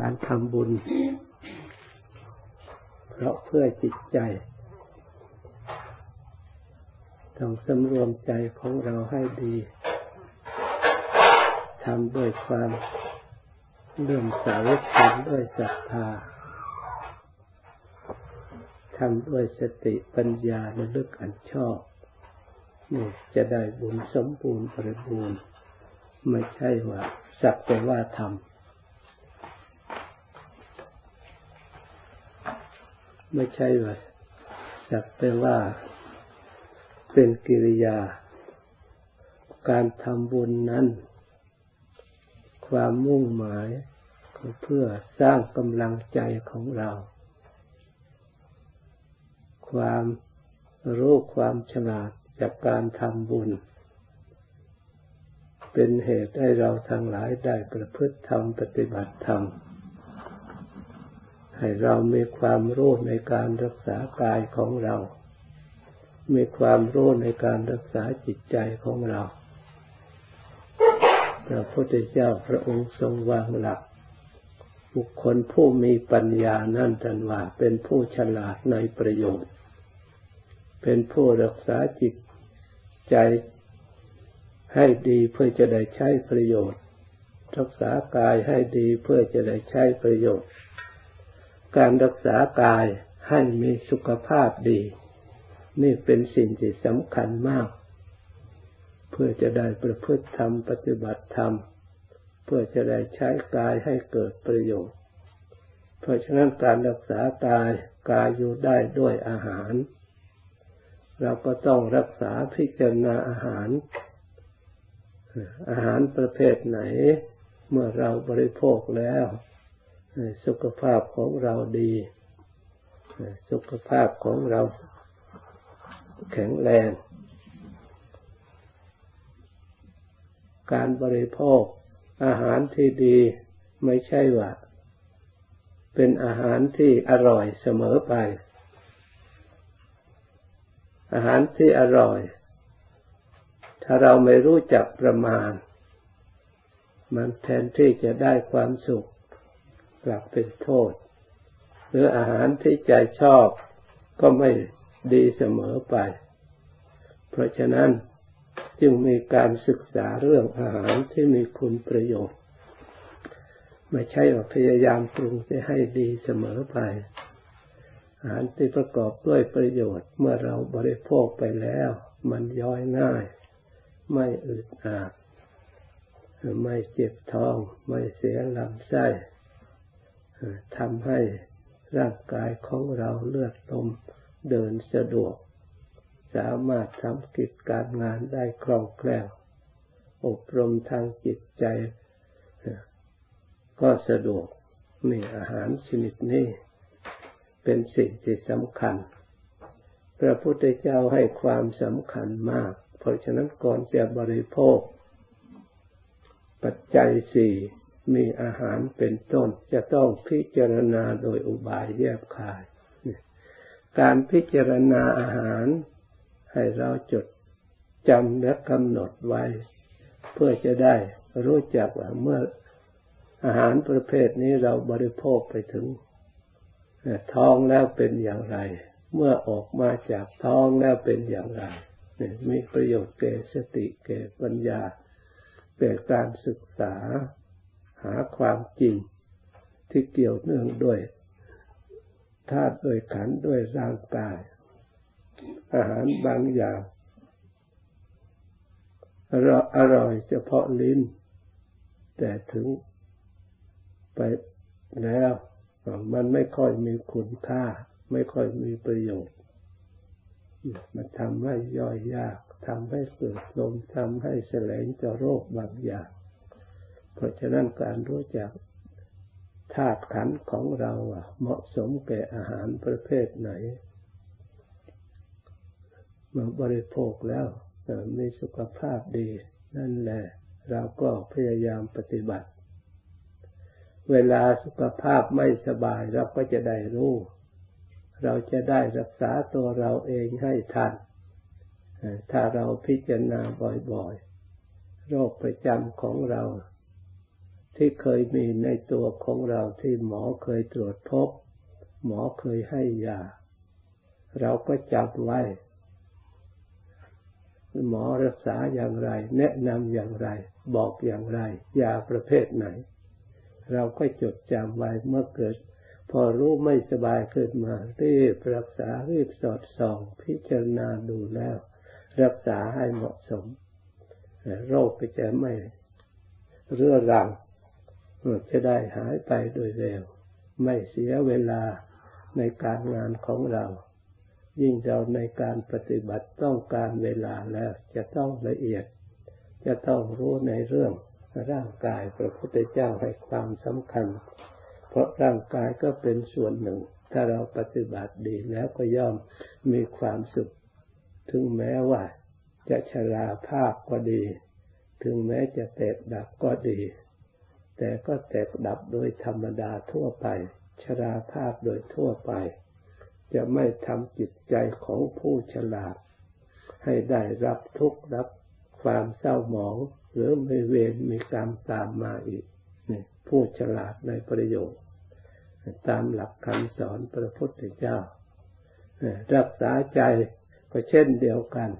การทำบุญ เพราะเพื่อจิตใจ ต้องสำรวมใจของเราให้ดีทำด้วยความเลื่อมใสทำด้วยศรัทธาทำด้วยสติปัญญาระลึกอันชอบนี่จะได้บุญสมบูรณ์บริบูรณ์ ไม่ใช่ว่าสักแต่ว่าทำ ไม่ใช่ว่าสักแต่ว่าเป็นกิริยา การทำบุญนั้น ความมุ่งหมายก็เพื่อสร้างกำลังใจของเรา ความรู้ความฉลาดจากการทำบุญ เป็นเหตุให้เราทั้งหลายได้ประพฤติธรรมปฏิบัติธรรม ให้เรามีความรู้ในการรักษากายของเรา มีความรู้ในการรักษาจิตใจของเรา พระพุทธเจ้าพระองค์ทรงวางหลัก บุคคลผู้มีปัญญานั่นทันว่า เป็นผู้ฉลาดในประโยชน์ เป็นผู้รักษาจิตใจให้ดีเพื่อจะได้ใช้ประโยชน์ รักษากายให้ดีเพื่อจะได้ใช้ประโยชน์ การรักษากายให้มีสุขภาพดี นี่เป็นสิ่งที่สำคัญมาก เพื่อจะได้ประพฤติธรรมปฏิบัติธรรม เพื่อจะได้ใช้กายให้เกิดประโยชน์ เพราะฉะนั้นการรักษากายกายอยู่ได้ด้วยอาหาร เราก็ต้องรักษาพิจารณาอาหาร อาหารประเภทไหน เมื่อเราบริโภคแล้ว สุขภาพของเราดี สุขภาพของเราแข็งแรง การบริโภคอาหารที่ดีไม่ใช่ว่า เป็นอาหารที่อร่อยเสมอไป อาหารที่อร่อย ถ้าเราไม่รู้จักประมาณ มันแทนที่จะได้ความสุข กลับเป็นโทษ หรืออาหารที่ใจชอบก็ไม่ดีเสมอไป เพราะฉะนั้นจึงมีการศึกษาเรื่องอาหารที่มีคุณประโยชน์ ไม่ใช่ว่าพยายามปรุงจะให้ดีเสมอไป อาหารที่ประกอบด้วยประโยชน์เมื่อเราบริโภคไปแล้ว มันย่อยง่าย ไม่อึดอัดไม่เจ็บท้อง ไม่เสียลำไส้ ทำให้ร่างกายของเราเลือดลมเดินสะดวก สามารถทำกิจการงานได้คล่องแคล่ว อบรมทางจิตใจ ก็สะดวกมีอาหารชนิดนี้เป็นสิ่งที่สำคัญ พระพุทธเจ้าให้ความสำคัญมาก เพราะฉะนั้นก่อนจะบริโภค ปัจจัยสี่ มีอาหารเป็นต้น จะต้องพิจารณาโดยอุบายแยบคาย การพิจารณาอาหารให้เราจดจำและกำหนดไว้ เพื่อจะได้รู้จักว่าเมื่ออาหารประเภทนี้เราบริโภคไปถึงท้องแล้วเป็นอย่างไร เมื่อออกมาจากท้องแล้วเป็นอย่างไรมีประโยชน์แก่สติแก่ปัญญาแก่การศึกษา หาความจริงที่เกี่ยวเนื่องด้วยธาตุด้วยขันด้วยร่างกาย อาหารบางอย่างอร่อยเฉพาะลิ้น แต่ถึงไปแล้วมันไม่ค่อยมีคุณค่า ไม่ค่อยมีประโยชน์ มันทำให้ย่อยยากทำให้เกิดลมทำให้แสลงจะโรคบางอย่าง เพราะฉะนั้นการรู้จักธาตุขันของเราเหมาะสมแก่อาหารประเภทไหนเมื่อบริโภคแล้วมีสุขภาพดี นั่นแหละเราก็พยายามปฏิบัติ เวลาสุขภาพไม่สบายเราก็จะได้รู้ เราจะได้รักษาตัวเราเองให้ทัน ถ้าเราพิจารณาบ่อยๆ โรคประจำของเรา ที่เคยมีในตัวของเราที่หมอเคยตรวจพบ หมอเคยให้ยา เราก็จับไว้ หมอรักษาอย่างไร แนะนำอย่างไร บอกอย่างไร ยาประเภทไหน เราก็จดจำไว้เมื่อเกิด พอรู้ไม่สบายขึ้นมารีบรักษารีบสอดส่อง พิจารณาดูแล้ว รักษาให้เหมาะสม โรคก็จะไม่เรื้อรัง จะได้หายไปโดยเร็ว ไม่เสียเวลาในการงานของเรา ยิ่งเราในการปฏิบัติต้องการเวลาแล้วจะต้องละเอียด จะต้องรู้ในเรื่องร่างกายพระพุทธเจ้าให้ความสำคัญ เพราะร่างกายก็เป็นส่วนหนึ่ง ถ้าเราปฏิบัติดีแล้วก็ย่อมมีความสุข ถึงแม้ว่าจะชราภาพก็ดี ถึงแม้จะแตกดับก็ดี แต่ก็แตกดับโดยธรรมดาทั่วไป ชราภาพโดยทั่วไป จะไม่ทำจิตใจของผู้ฉลาด ให้ได้รับทุกข์รับความเศร้าหมอง หรือไม่เวรมีกรรมตามมาอีกนี่ผู้ฉลาดในประโยชน์ ตามหลักคำสอนพระพุทธเจ้า รักษาใจก็เช่นเดียวกัน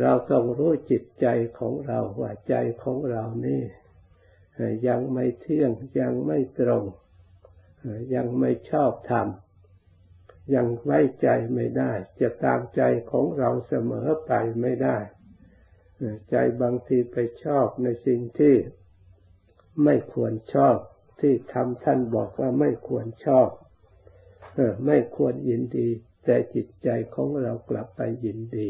เราต้องรู้จิตใจของเราว่าใจของเรานี่ ยังไม่เที่ยงยังไม่ตรง ยังไม่ชอบธรรมยังไว้ใจไม่ได้ จะตามใจของเราเสมอไปไม่ได้ ใจบางทีไปชอบในสิ่งที่ไม่ควรชอบที่ทำท่านบอกว่าไม่ควรชอบไม่ควรยินดี แต่จิตใจของเรากลับไปยินดี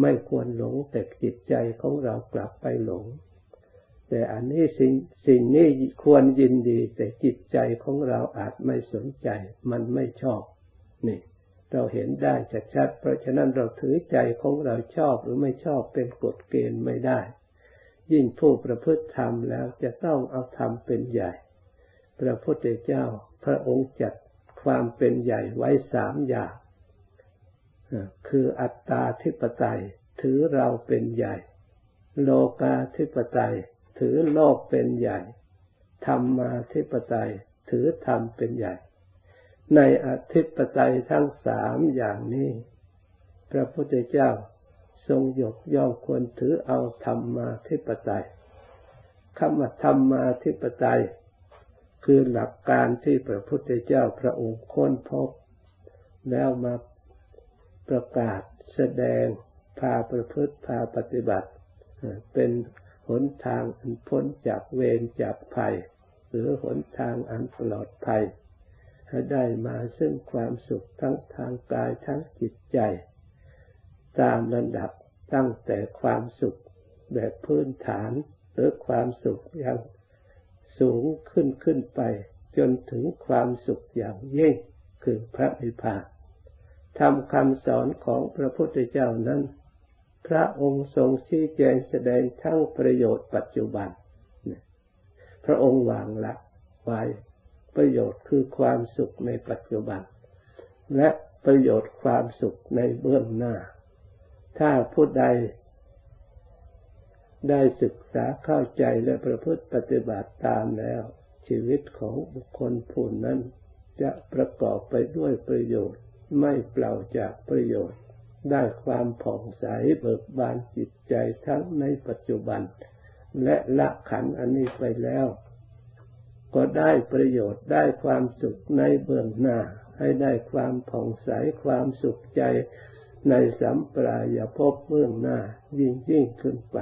ไม่ควรหลงแต่จิตใจของเรากลับไปหลง แต่อันนี้สิ่งสิ่งนี้ควรยินดี แต่จิตใจของเราอาจไม่สนใจ มันไม่ชอบ นี่ เราเห็นได้ชัดๆเพราะฉะนั้นเราถือใจของเราชอบหรือไม่ชอบเป็นกฎเกณฑ์ไม่ได้ ยิ่งผู้ประพฤติธรรมแล้วจะต้องเอาธรรมเป็นใหญ่ พระพุทธเจ้า พระองค์จัดความเป็นใหญ่ไว้สามอย่างคืออัตตาธิปไตย ถือเราเป็นใหญ่ โลกาธิปไตย ถือโลกเป็นใหญ่ธรรมาธิปไตยถือธรรมเป็นใหญ่ ในอธิปไตยทั้งสามอย่างนี้ พระพุทธเจ้าทรงยกย่องควรถือเอาธรรมาธิปไตยคำว่าธรรมาธิปไตย คือหลักการที่พระพุทธเจ้าพระองค์ค้นพบ แล้วมาประกาศแสดงพาประพฤติพาปฏิบัติ เป็น หนทางอันพ้นจากเวรจากภัย หรือหนทางอันปลอดภัยให้ได้มาซึ่งความสุขทั้งทางกายทั้งจิตใจ ตามระดับตั้งแต่ความสุขแบบพื้นฐาน หรือความสุขอย่างสูงขึ้นขึ้นไป จนถึงความสุขอย่างยิ่งคือพระนิพพานทำคำสอนของพระพุทธเจ้านั้น พระองค์ทรงชี้แจงแสดงทั้งประโยชน์ปัจจุบัน พระองค์วางละไว้ประโยชน์คือความสุขในปัจจุบัน และประโยชน์ความสุขในเบื้องหน้า ถ้าผู้ใดได้ศึกษาเข้าใจและประพฤติปฏิบัติตามแล้ว ชีวิตของบุคคลผู้นั้น จะประกอบไปด้วยประโยชน์ไม่เปล่าจากประโยชน์ ได้ความผ่องใสเบิกบานจิตใจทั้งในปัจจุบัน และละขันอันนี้ไปแล้ว ก็ได้ประโยชน์ได้ความสุขในเบื้องหน้า ให้ได้ความผ่องใสความสุขใจในสัมปรายภพเบื้องหน้ายิ่งยิ่งขึ้นไป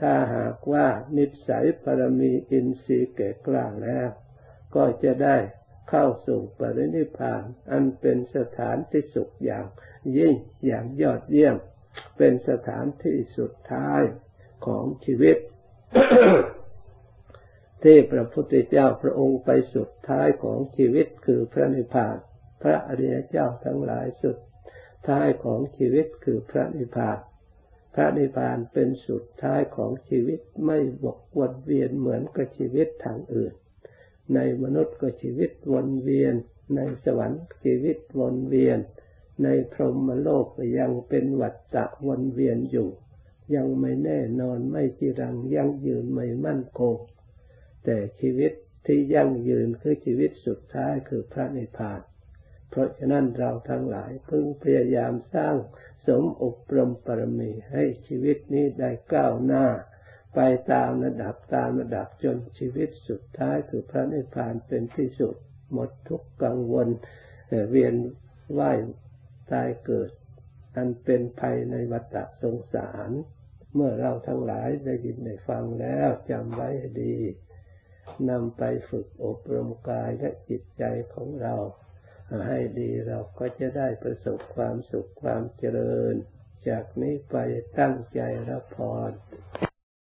ถ้าหากว่านิสัยปรมีอินทรีย์แก่กล้าแล้ว ก็จะได้ เข้าสู่ปรินิพพาน อันเป็นสถานที่สุขอย่างยิ่งอย่างยอดเยี่ยม เป็นสถานที่สุดท้ายของชีวิต ที่พระพุทธเจ้าพระองค์ไปสุดท้ายของชีวิตคือพระนิพพาน พระอริยเจ้าทั้งหลายสุดท้ายของชีวิตคือพระนิพพาน พระนิพพานเป็นสุดท้ายของชีวิตไม่บกวนเวียนเหมือนกับชีวิตทางอื่น ในมนุษย์ก็ชีวิตวนเวียน ในสวรรค์ชีวิตวนเวียน ในพรหมโลกยังเป็นวัฏฏะวนเวียนอยู่ ยังไม่แน่นอนไม่จีรังยั่งยืนไม่มั่นคง แต่ชีวิตที่ยั่งยืนคือชีวิตสุดท้ายคือพระนิพพาน เพราะฉะนั้นเราทั้งหลายพึงพยายามสร้างสมอบรมปรมีให้ชีวิตนี้ได้ก้าวหน้า ไปตามระดับตามระดับจนชีวิตสุดท้ายคือพระนิพพานเป็นที่สุด หมดทุกกังวลเวียนว่ายตายเกิด อันเป็นภัยในวัฏสงสาร เมื่อเราทั้งหลายได้ยินได้ฟังแล้วจำไว้ให้ดีนำไปฝึกอบรมกายและจิตใจของเรา ให้ดีเราก็จะได้ประสบความสุขความเจริญ จากนี้ไปตั้งใจรับพร